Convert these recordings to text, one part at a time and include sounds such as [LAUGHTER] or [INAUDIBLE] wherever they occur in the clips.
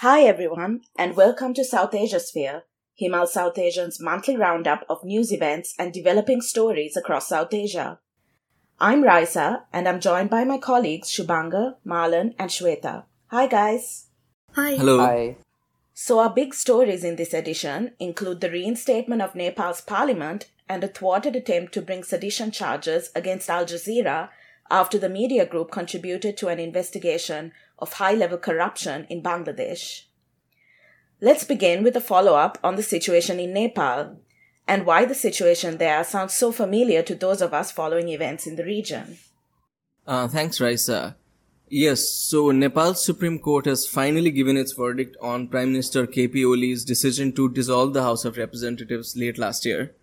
Hi everyone, and welcome to South Asia Sphere, Himal Southasian's monthly roundup of news events and developing stories across South Asia. I'm Raisa, and I'm joined by my colleagues Shubhanga, Marlon, and Shweta. Hi guys. Hi. Hello. Hi. So our big stories in this edition include the reinstatement of Nepal's parliament and a thwarted attempt to bring sedition charges against Al Jazeera after the media group contributed to an investigation of high level corruption in Bangladesh. Let's begin with a follow up on the situation in Nepal and why the situation there sounds so familiar to those of us following events in the region. Uh, thanks, Raisa. Yes, so Nepal's Supreme Court has finally given its verdict on Prime Minister KP Oli's decision to dissolve the House of Representatives late last year.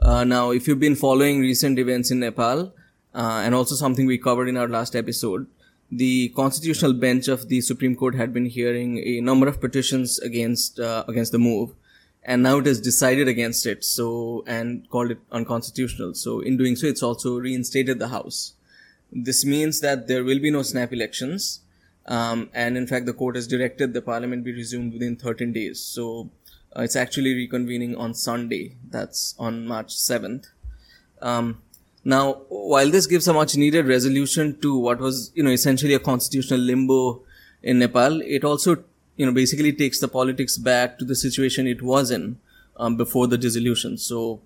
Uh, now, if you've been following recent events in Nepal, uh, and also something we covered in our last episode, the constitutional bench of the Supreme Court had been hearing a number of petitions against uh, against the move, and now it has decided against it. So and called it unconstitutional. So in doing so, it's also reinstated the House. This means that there will be no snap elections. Um, and in fact, the court has directed the parliament be resumed within 13 days. So uh, it's actually reconvening on Sunday. That's on March 7th. Um, now, while this gives a much needed resolution to what was, you know, essentially a constitutional limbo in Nepal, it also, you know, basically takes the politics back to the situation it was in um, before the dissolution. So,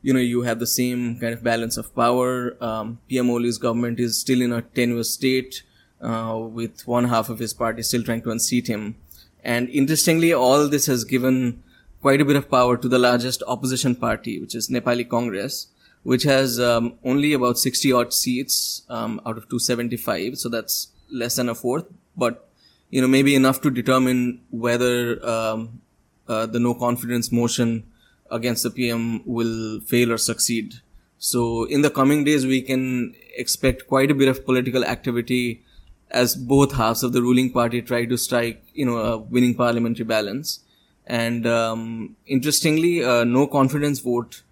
you know, you have the same kind of balance of power. Um, PM Oli's government is still in a tenuous state, uh, with one half of his party still trying to unseat him. And interestingly, all this has given quite a bit of power to the largest opposition party, which is Nepali Congress, which has um, only about 60 odd seats um, out of 275. So that's less than a fourth, but you know maybe enough to determine whether um, uh, the no confidence motion against the PM will fail or succeed. So in the coming days, we can expect quite a bit of political activity as both halves of the ruling party try to strike, you know, a winning parliamentary balance. And um, interestingly, a no confidence vote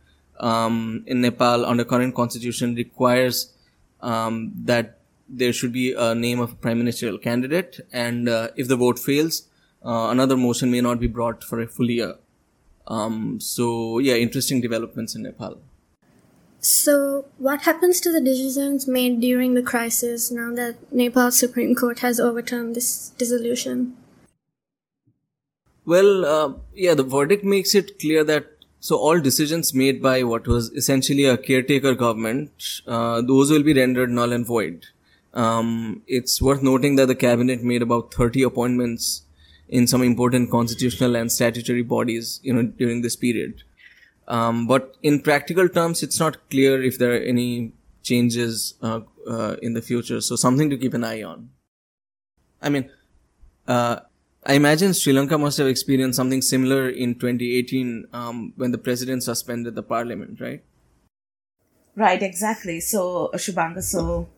um, in Nepal under current constitution requires um, that there should be a name of a prime ministerial candidate, and uh, if the vote fails, uh, another motion may not be brought for a full year. Um, so yeah, interesting developments in Nepal. So, what happens to the decisions made during the crisis now that Nepal's Supreme Court has overturned this dissolution? Well, uh, yeah, the verdict makes it clear that so all decisions made by what was essentially a caretaker government, uh, those will be rendered null and void. Um, it's worth noting that the cabinet made about 30 appointments in some important constitutional and statutory bodies, you know, during this period. Um, but in practical terms, it's not clear if there are any changes uh, uh, in the future. So something to keep an eye on. I mean, uh, I imagine Sri Lanka must have experienced something similar in 2018 um, when the president suspended the parliament, right? Right, exactly. So, Shubhanga, so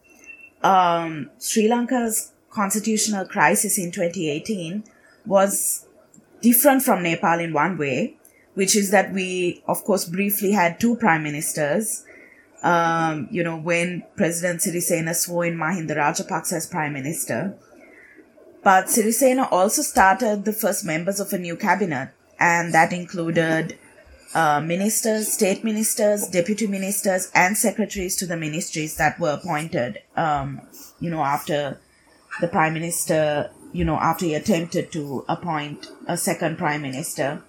um, Sri Lanka's constitutional crisis in 2018 was different from Nepal in one way, which is that we, of course, briefly had two prime ministers. Um, you know, when President Sirisena swore in Mahinda Rajapaksa as prime minister. But Sirisena also started the first members of a new cabinet, and that included uh, ministers, state ministers, deputy ministers, and secretaries to the ministries that were appointed, um, you know, after the prime minister, you know, after he attempted to appoint a second prime minister.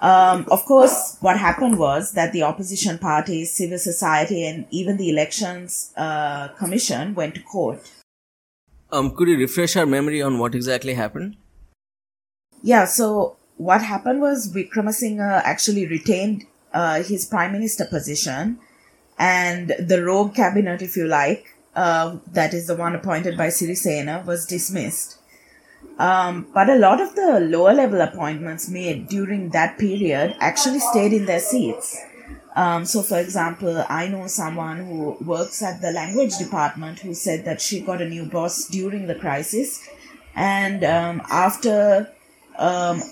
Um, of course, what happened was that the opposition parties, civil society, and even the elections uh, commission went to court um, could you refresh our memory on what exactly happened? Yeah, so what happened was Wickremesinghe actually retained uh, his prime minister position, and the rogue cabinet, if you like, uh, that is the one appointed by Sirisena, was dismissed. Um, but a lot of the lower level appointments made during that period actually stayed in their seats. Um, so, for example, I know someone who works at the language department who said that she got a new boss during the crisis, and um, after um,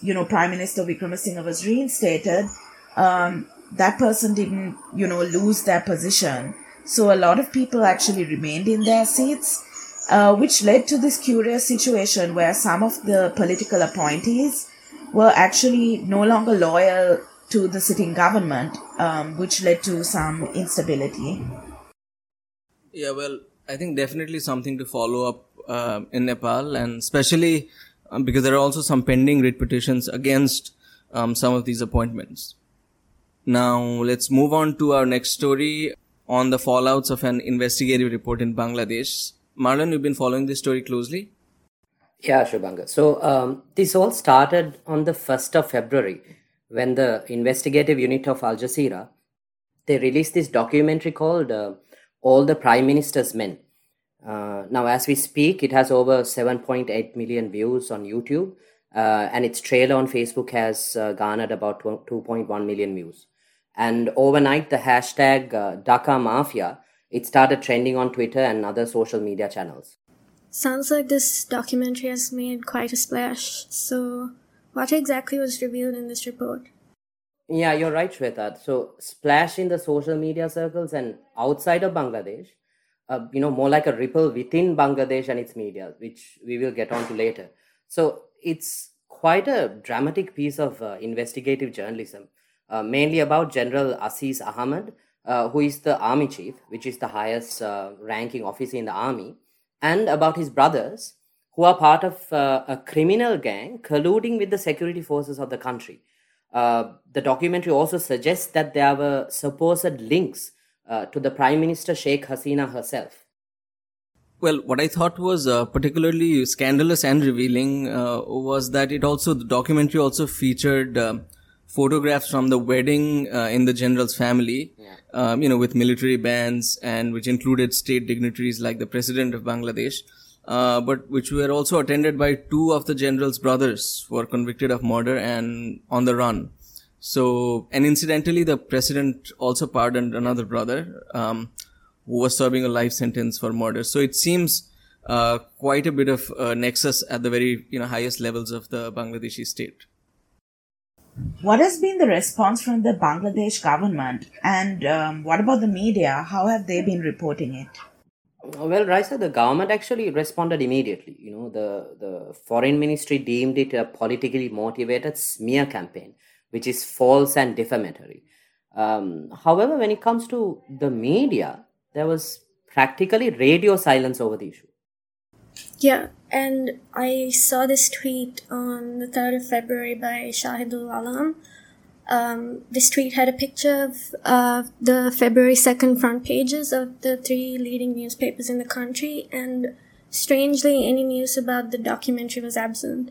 you know Prime Minister Wickremesinghe was reinstated, um, that person didn't you know lose their position. So a lot of people actually remained in their seats. uh, which led to this curious situation where some of the political appointees were actually no longer loyal to the sitting government, um, which led to some instability. Yeah, well, I think definitely something to follow up uh, in Nepal, and especially um, because there are also some pending writ petitions against um, some of these appointments. Now, let's move on to our next story on the fallouts of an investigative report in Bangladesh. Marlon, you've been following this story closely? Yeah, Shubhanga. So, um, this all started on the 1st of February when the investigative unit of Al Jazeera they released this documentary called uh, All the Prime Minister's Men. Uh, now, as we speak, it has over 7.8 million views on YouTube, uh, and its trailer on Facebook has uh, garnered about 2.1 million views. And overnight, the hashtag uh, Dhaka Mafia it started trending on Twitter and other social media channels. Sounds like this documentary has made quite a splash. So, what exactly was revealed in this report? Yeah, you're right, Shweta. So, splash in the social media circles and outside of Bangladesh, uh, you know, more like a ripple within Bangladesh and its media, which we will get on to later. So, it's quite a dramatic piece of uh, investigative journalism, uh, mainly about General Aziz Ahmad, uh, who is the army chief, which is the highest uh, ranking officer in the army, and about his brothers, who are part of uh, a criminal gang colluding with the security forces of the country. Uh, the documentary also suggests that there were supposed links uh, to the Prime Minister Sheikh Hasina herself. Well, what I thought was uh, particularly scandalous and revealing was that it also, the documentary also featured photographs from the wedding uh, in the general's family, yeah. um, you know, with military bands and which included state dignitaries like the president of Bangladesh, uh, but which were also attended by two of the general's brothers who were convicted of murder and on the run. So, and incidentally, the president also pardoned another brother um, who was serving a life sentence for murder. So it seems uh, quite a bit of nexus at the very you know highest levels of the Bangladeshi state. What has been the response from the Bangladesh government, and um, what about the media? How have they been reporting it? Well, Raisa, the government actually responded immediately. You know, the, the foreign ministry deemed it a politically motivated smear campaign, which is false and defamatory. Um, however, when it comes to the media, there was practically radio silence over the issue. Yeah, and I saw this tweet on the 3rd of February by Shahidul Alam. Um, this tweet had a picture of uh, the February 2nd front pages of the three leading newspapers in the country, and strangely, any news about the documentary was absent.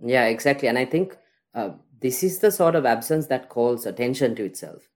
Yeah, exactly. And I think uh, this is the sort of absence that calls attention to itself.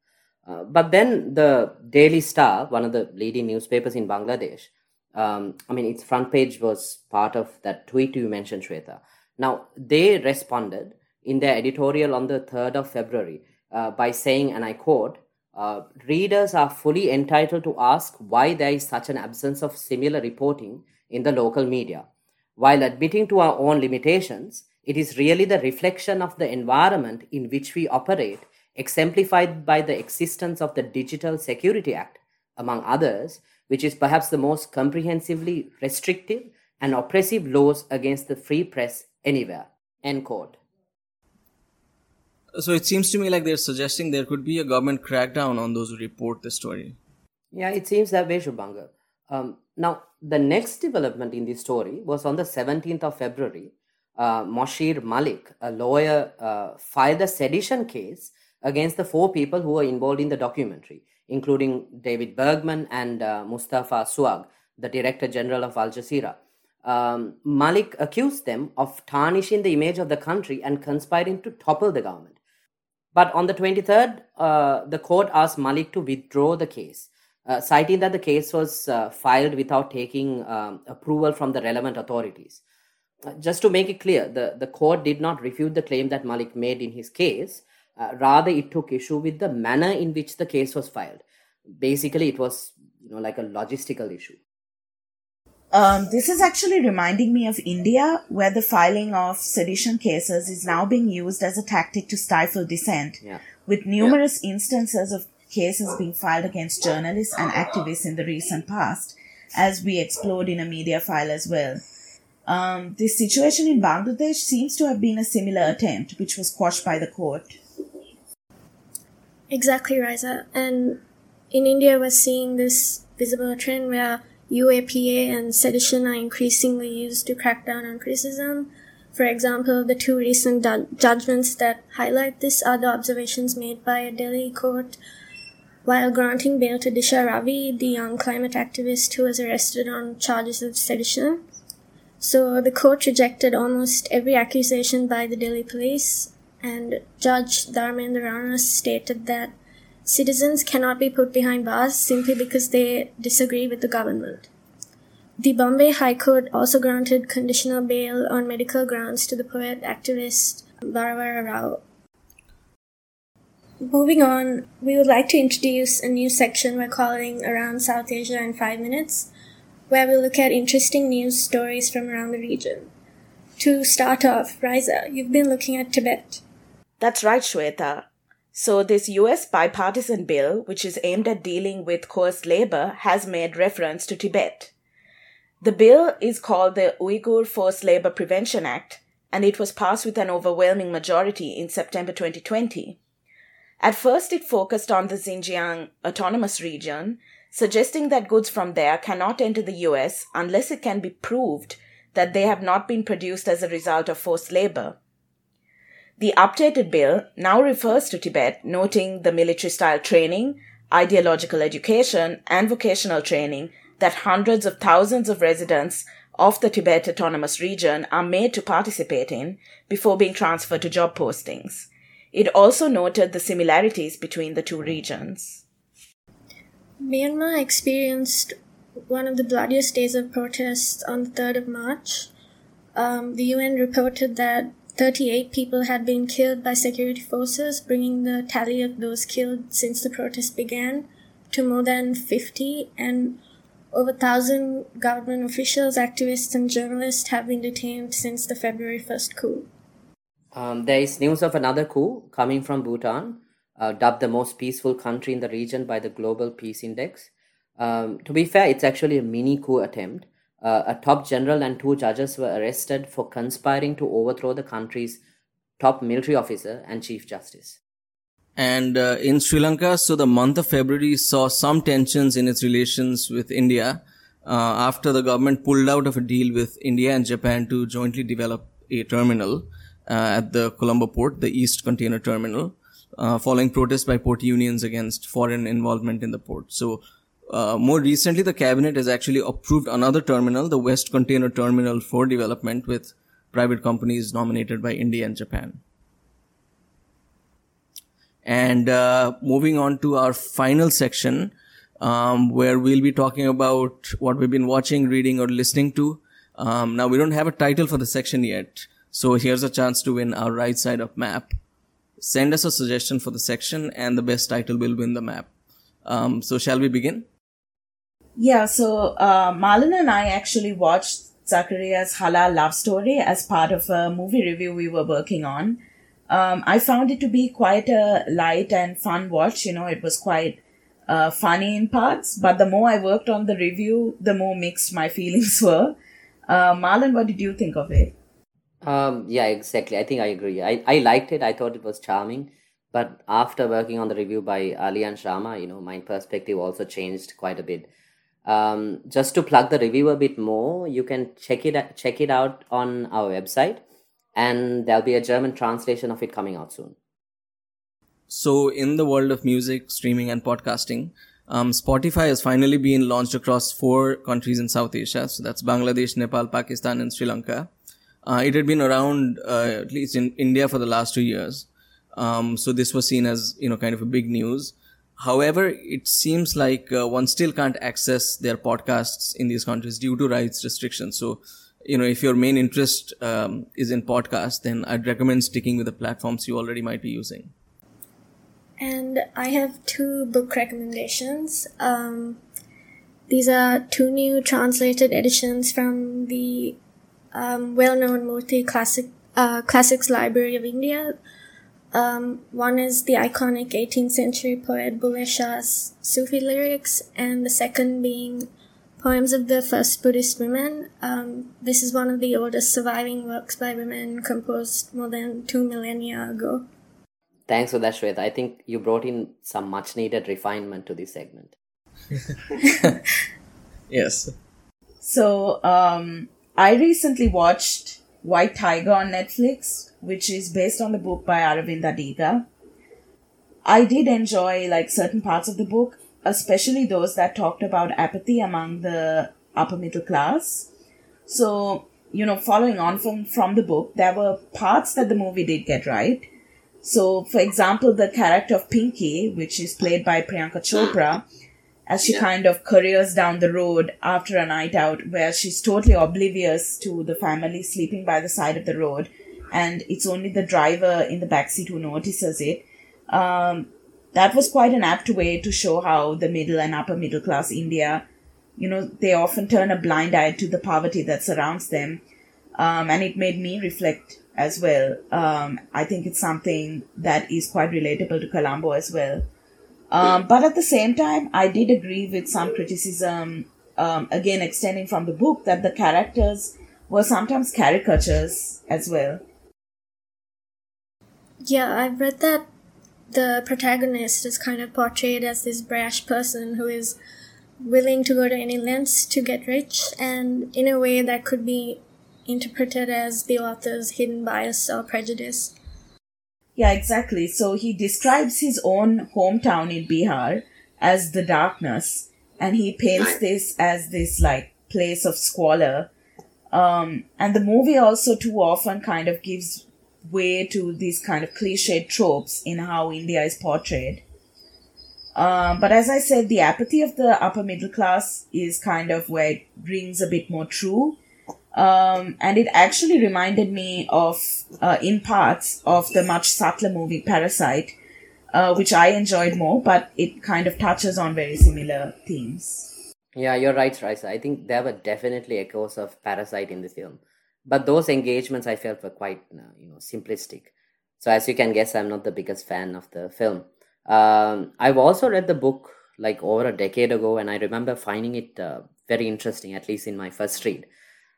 Uh, but then the Daily Star, one of the leading newspapers in Bangladesh, um, I mean, its front page was part of that tweet you mentioned, Shweta. Now, they responded in their editorial on the 3rd of February uh, by saying, and I quote, uh, readers are fully entitled to ask why there is such an absence of similar reporting in the local media. While admitting to our own limitations, it is really the reflection of the environment in which we operate, exemplified by the existence of the Digital Security Act, among others, which is perhaps the most comprehensively restrictive and oppressive laws against the free press anywhere. End quote. So it seems to me like they're suggesting there could be a government crackdown on those who report the story. Yeah, it seems that way, Shubhanga. Um, now, the next development in this story was on the 17th of February. Uh, Moshir Malik, a lawyer, uh, filed a sedition case against the four people who were involved in the documentary including David Bergman and uh, Mostefa Souag, the Director General of Al Jazeera. Um, Malik accused them of tarnishing the image of the country and conspiring to topple the government. But on the 23rd, uh, the court asked Malik to withdraw the case, uh, citing that the case was uh, filed without taking um, approval from the relevant authorities. Uh, just to make it clear, the, the court did not refute the claim that Malik made in his case, uh, rather, it took issue with the manner in which the case was filed. Basically, it was you know like a logistical issue. Um, this is actually reminding me of India, where the filing of sedition cases is now being used as a tactic to stifle dissent, yeah. with numerous yeah. instances of cases being filed against journalists and activists in the recent past. as we explored in a media file as well. Um, this situation in Bangladesh seems to have been a similar attempt, which was quashed by the court. Exactly, Raisa. And in India, we're seeing this visible trend where UAPA and sedition are increasingly used to crack down on criticism. For example, the two recent du- judgments that highlight this are the observations made by a Delhi court while granting bail to Disha Ravi, the young climate activist who was arrested on charges of sedition. So the court rejected almost every accusation by the Delhi police, and Judge Dharmendra Rana stated that citizens cannot be put behind bars simply because they disagree with the government. The Bombay High Court also granted conditional bail on medical grounds to the poet activist Varavara Rao. Moving on, we would like to introduce a new section we're calling Around South Asia in 5 Minutes, where we look at interesting news stories from around the region. To start off, Raisa, you've been looking at Tibet. That's right, Shweta. So, this US bipartisan bill, which is aimed at dealing with coerced labor, has made reference to Tibet. The bill is called the Uyghur Forced Labor Prevention Act, and it was passed with an overwhelming majority in September 2020. At first, it focused on the Xinjiang Autonomous Region, suggesting that goods from there cannot enter the US unless it can be proved that they have not been produced as a result of forced labor. The updated bill now refers to Tibet, noting the military style training, ideological education, and vocational training that hundreds of thousands of residents of the Tibet Autonomous Region are made to participate in before being transferred to job postings. It also noted the similarities between the two regions. Myanmar experienced one of the bloodiest days of protests on the 3rd of March. Um, the UN reported that 38 people had been killed by security forces, bringing the tally of those killed since the protest began to more than 50, and over 1,000 government officials, activists, and journalists have been detained since the February 1st coup. Um, there is news of another coup coming from Bhutan, uh, dubbed the most peaceful country in the region by the Global Peace Index. Um, to be fair, it's actually a mini coup attempt. Uh, a top general and two judges were arrested for conspiring to overthrow the country's top military officer and chief justice. And uh, in Sri Lanka, so the month of February saw some tensions in its relations with India uh, after the government pulled out of a deal with India and Japan to jointly develop a terminal uh, at the Colombo port, the East Container Terminal, uh, following protests by port unions against foreign involvement in the port. So, uh, more recently, the cabinet has actually approved another terminal, the West Container Terminal, for development with private companies nominated by India and Japan. And uh, moving on to our final section, um, where we'll be talking about what we've been watching, reading, or listening to. Um, now, we don't have a title for the section yet, so here's a chance to win our right side up map. Send us a suggestion for the section, and the best title will win the map. Um, so, shall we begin? Yeah, so uh, Marlon and I actually watched Zakariya's Halal love story as part of a movie review we were working on. Um, I found it to be quite a light and fun watch. You know, it was quite uh, funny in parts, but the more I worked on the review, the more mixed my feelings [LAUGHS] were. Uh, Marlon, what did you think of it? Um, yeah, exactly. I think I agree. I, I liked it. I thought it was charming. But after working on the review by Ali and Sharma, you know, my perspective also changed quite a bit. Um, just to plug the review a bit more, you can check it check it out on our website, and there'll be a German translation of it coming out soon. So, in the world of music, streaming, and podcasting, um, Spotify has finally been launched across four countries in South Asia. So that's Bangladesh, Nepal, Pakistan, and Sri Lanka. Uh, it had been around uh, at least in India for the last two years. Um, so this was seen as you know kind of a big news. However, it seems like uh, one still can't access their podcasts in these countries due to rights restrictions. So, you know, if your main interest um, is in podcasts, then I'd recommend sticking with the platforms you already might be using. And I have two book recommendations. Um, these are two new translated editions from the um, well-known Murty Classic uh, Classics Library of India. Um, one is the iconic 18th century poet Bulleh Shah's Sufi lyrics, and the second being poems of the first Buddhist women. Um, this is one of the oldest surviving works by women composed more than two millennia ago. Thanks for that, Shweta. I think you brought in some much needed refinement to this segment. [LAUGHS] [LAUGHS] yes. So, um, I recently watched White Tiger on Netflix, which is based on the book by Aravind Adiga. I did enjoy like certain parts of the book, especially those that talked about apathy among the upper middle class. So, you know, following on from, from the book, there were parts that the movie did get right. So, for example, the character of Pinky, which is played by Priyanka Chopra, as she yeah. kind of careers down the road after a night out where she's totally oblivious to the family sleeping by the side of the road and it's only the driver in the backseat who notices it. Um, that was quite an apt way to show how the middle and upper middle class India, you know, they often turn a blind eye to the poverty that surrounds them. Um, and it made me reflect as well. Um, I think it's something that is quite relatable to Colombo as well. Um, but at the same time, I did agree with some criticism, um, again extending from the book, that the characters were sometimes caricatures as well. Yeah, I've read that the protagonist is kind of portrayed as this brash person who is willing to go to any lengths to get rich, and in a way that could be interpreted as the author's hidden bias or prejudice. Yeah, exactly. So he describes his own hometown in Bihar as the darkness, and he paints this as this like place of squalor. Um, and the movie also too often kind of gives way to these kind of cliched tropes in how India is portrayed. Um, but as I said, the apathy of the upper middle class is kind of where it rings a bit more true. Um, and it actually reminded me of, uh, in parts, of the much subtler movie Parasite, uh, which I enjoyed more, but it kind of touches on very similar themes. Yeah, you're right, Raisa. I think there were definitely echoes of Parasite in this film, but those engagements I felt were quite, uh, you know, simplistic. So as you can guess, I'm not the biggest fan of the film. Um, I've also read the book like over a decade ago, and I remember finding it uh, very interesting, at least in my first read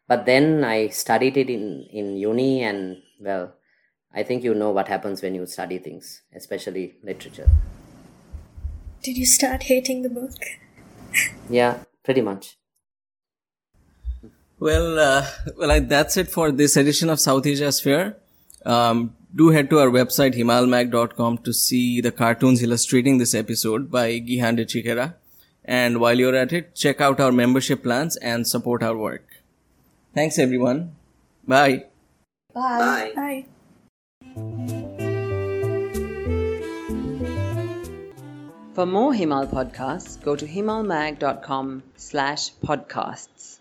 but then i studied it in in uni and well i think you know what happens when you study things especially literature did you start hating the book yeah pretty much well uh, well I, that's it for this edition of south asia sphere um, do head to our website himalmag.com to see the cartoons illustrating this episode by Gihan Chickera. And while you're at it, check out our membership plans and support our work. Thanks, everyone. Bye. Bye. Bye. For more Himal podcasts, go to himalmag.com slash podcasts.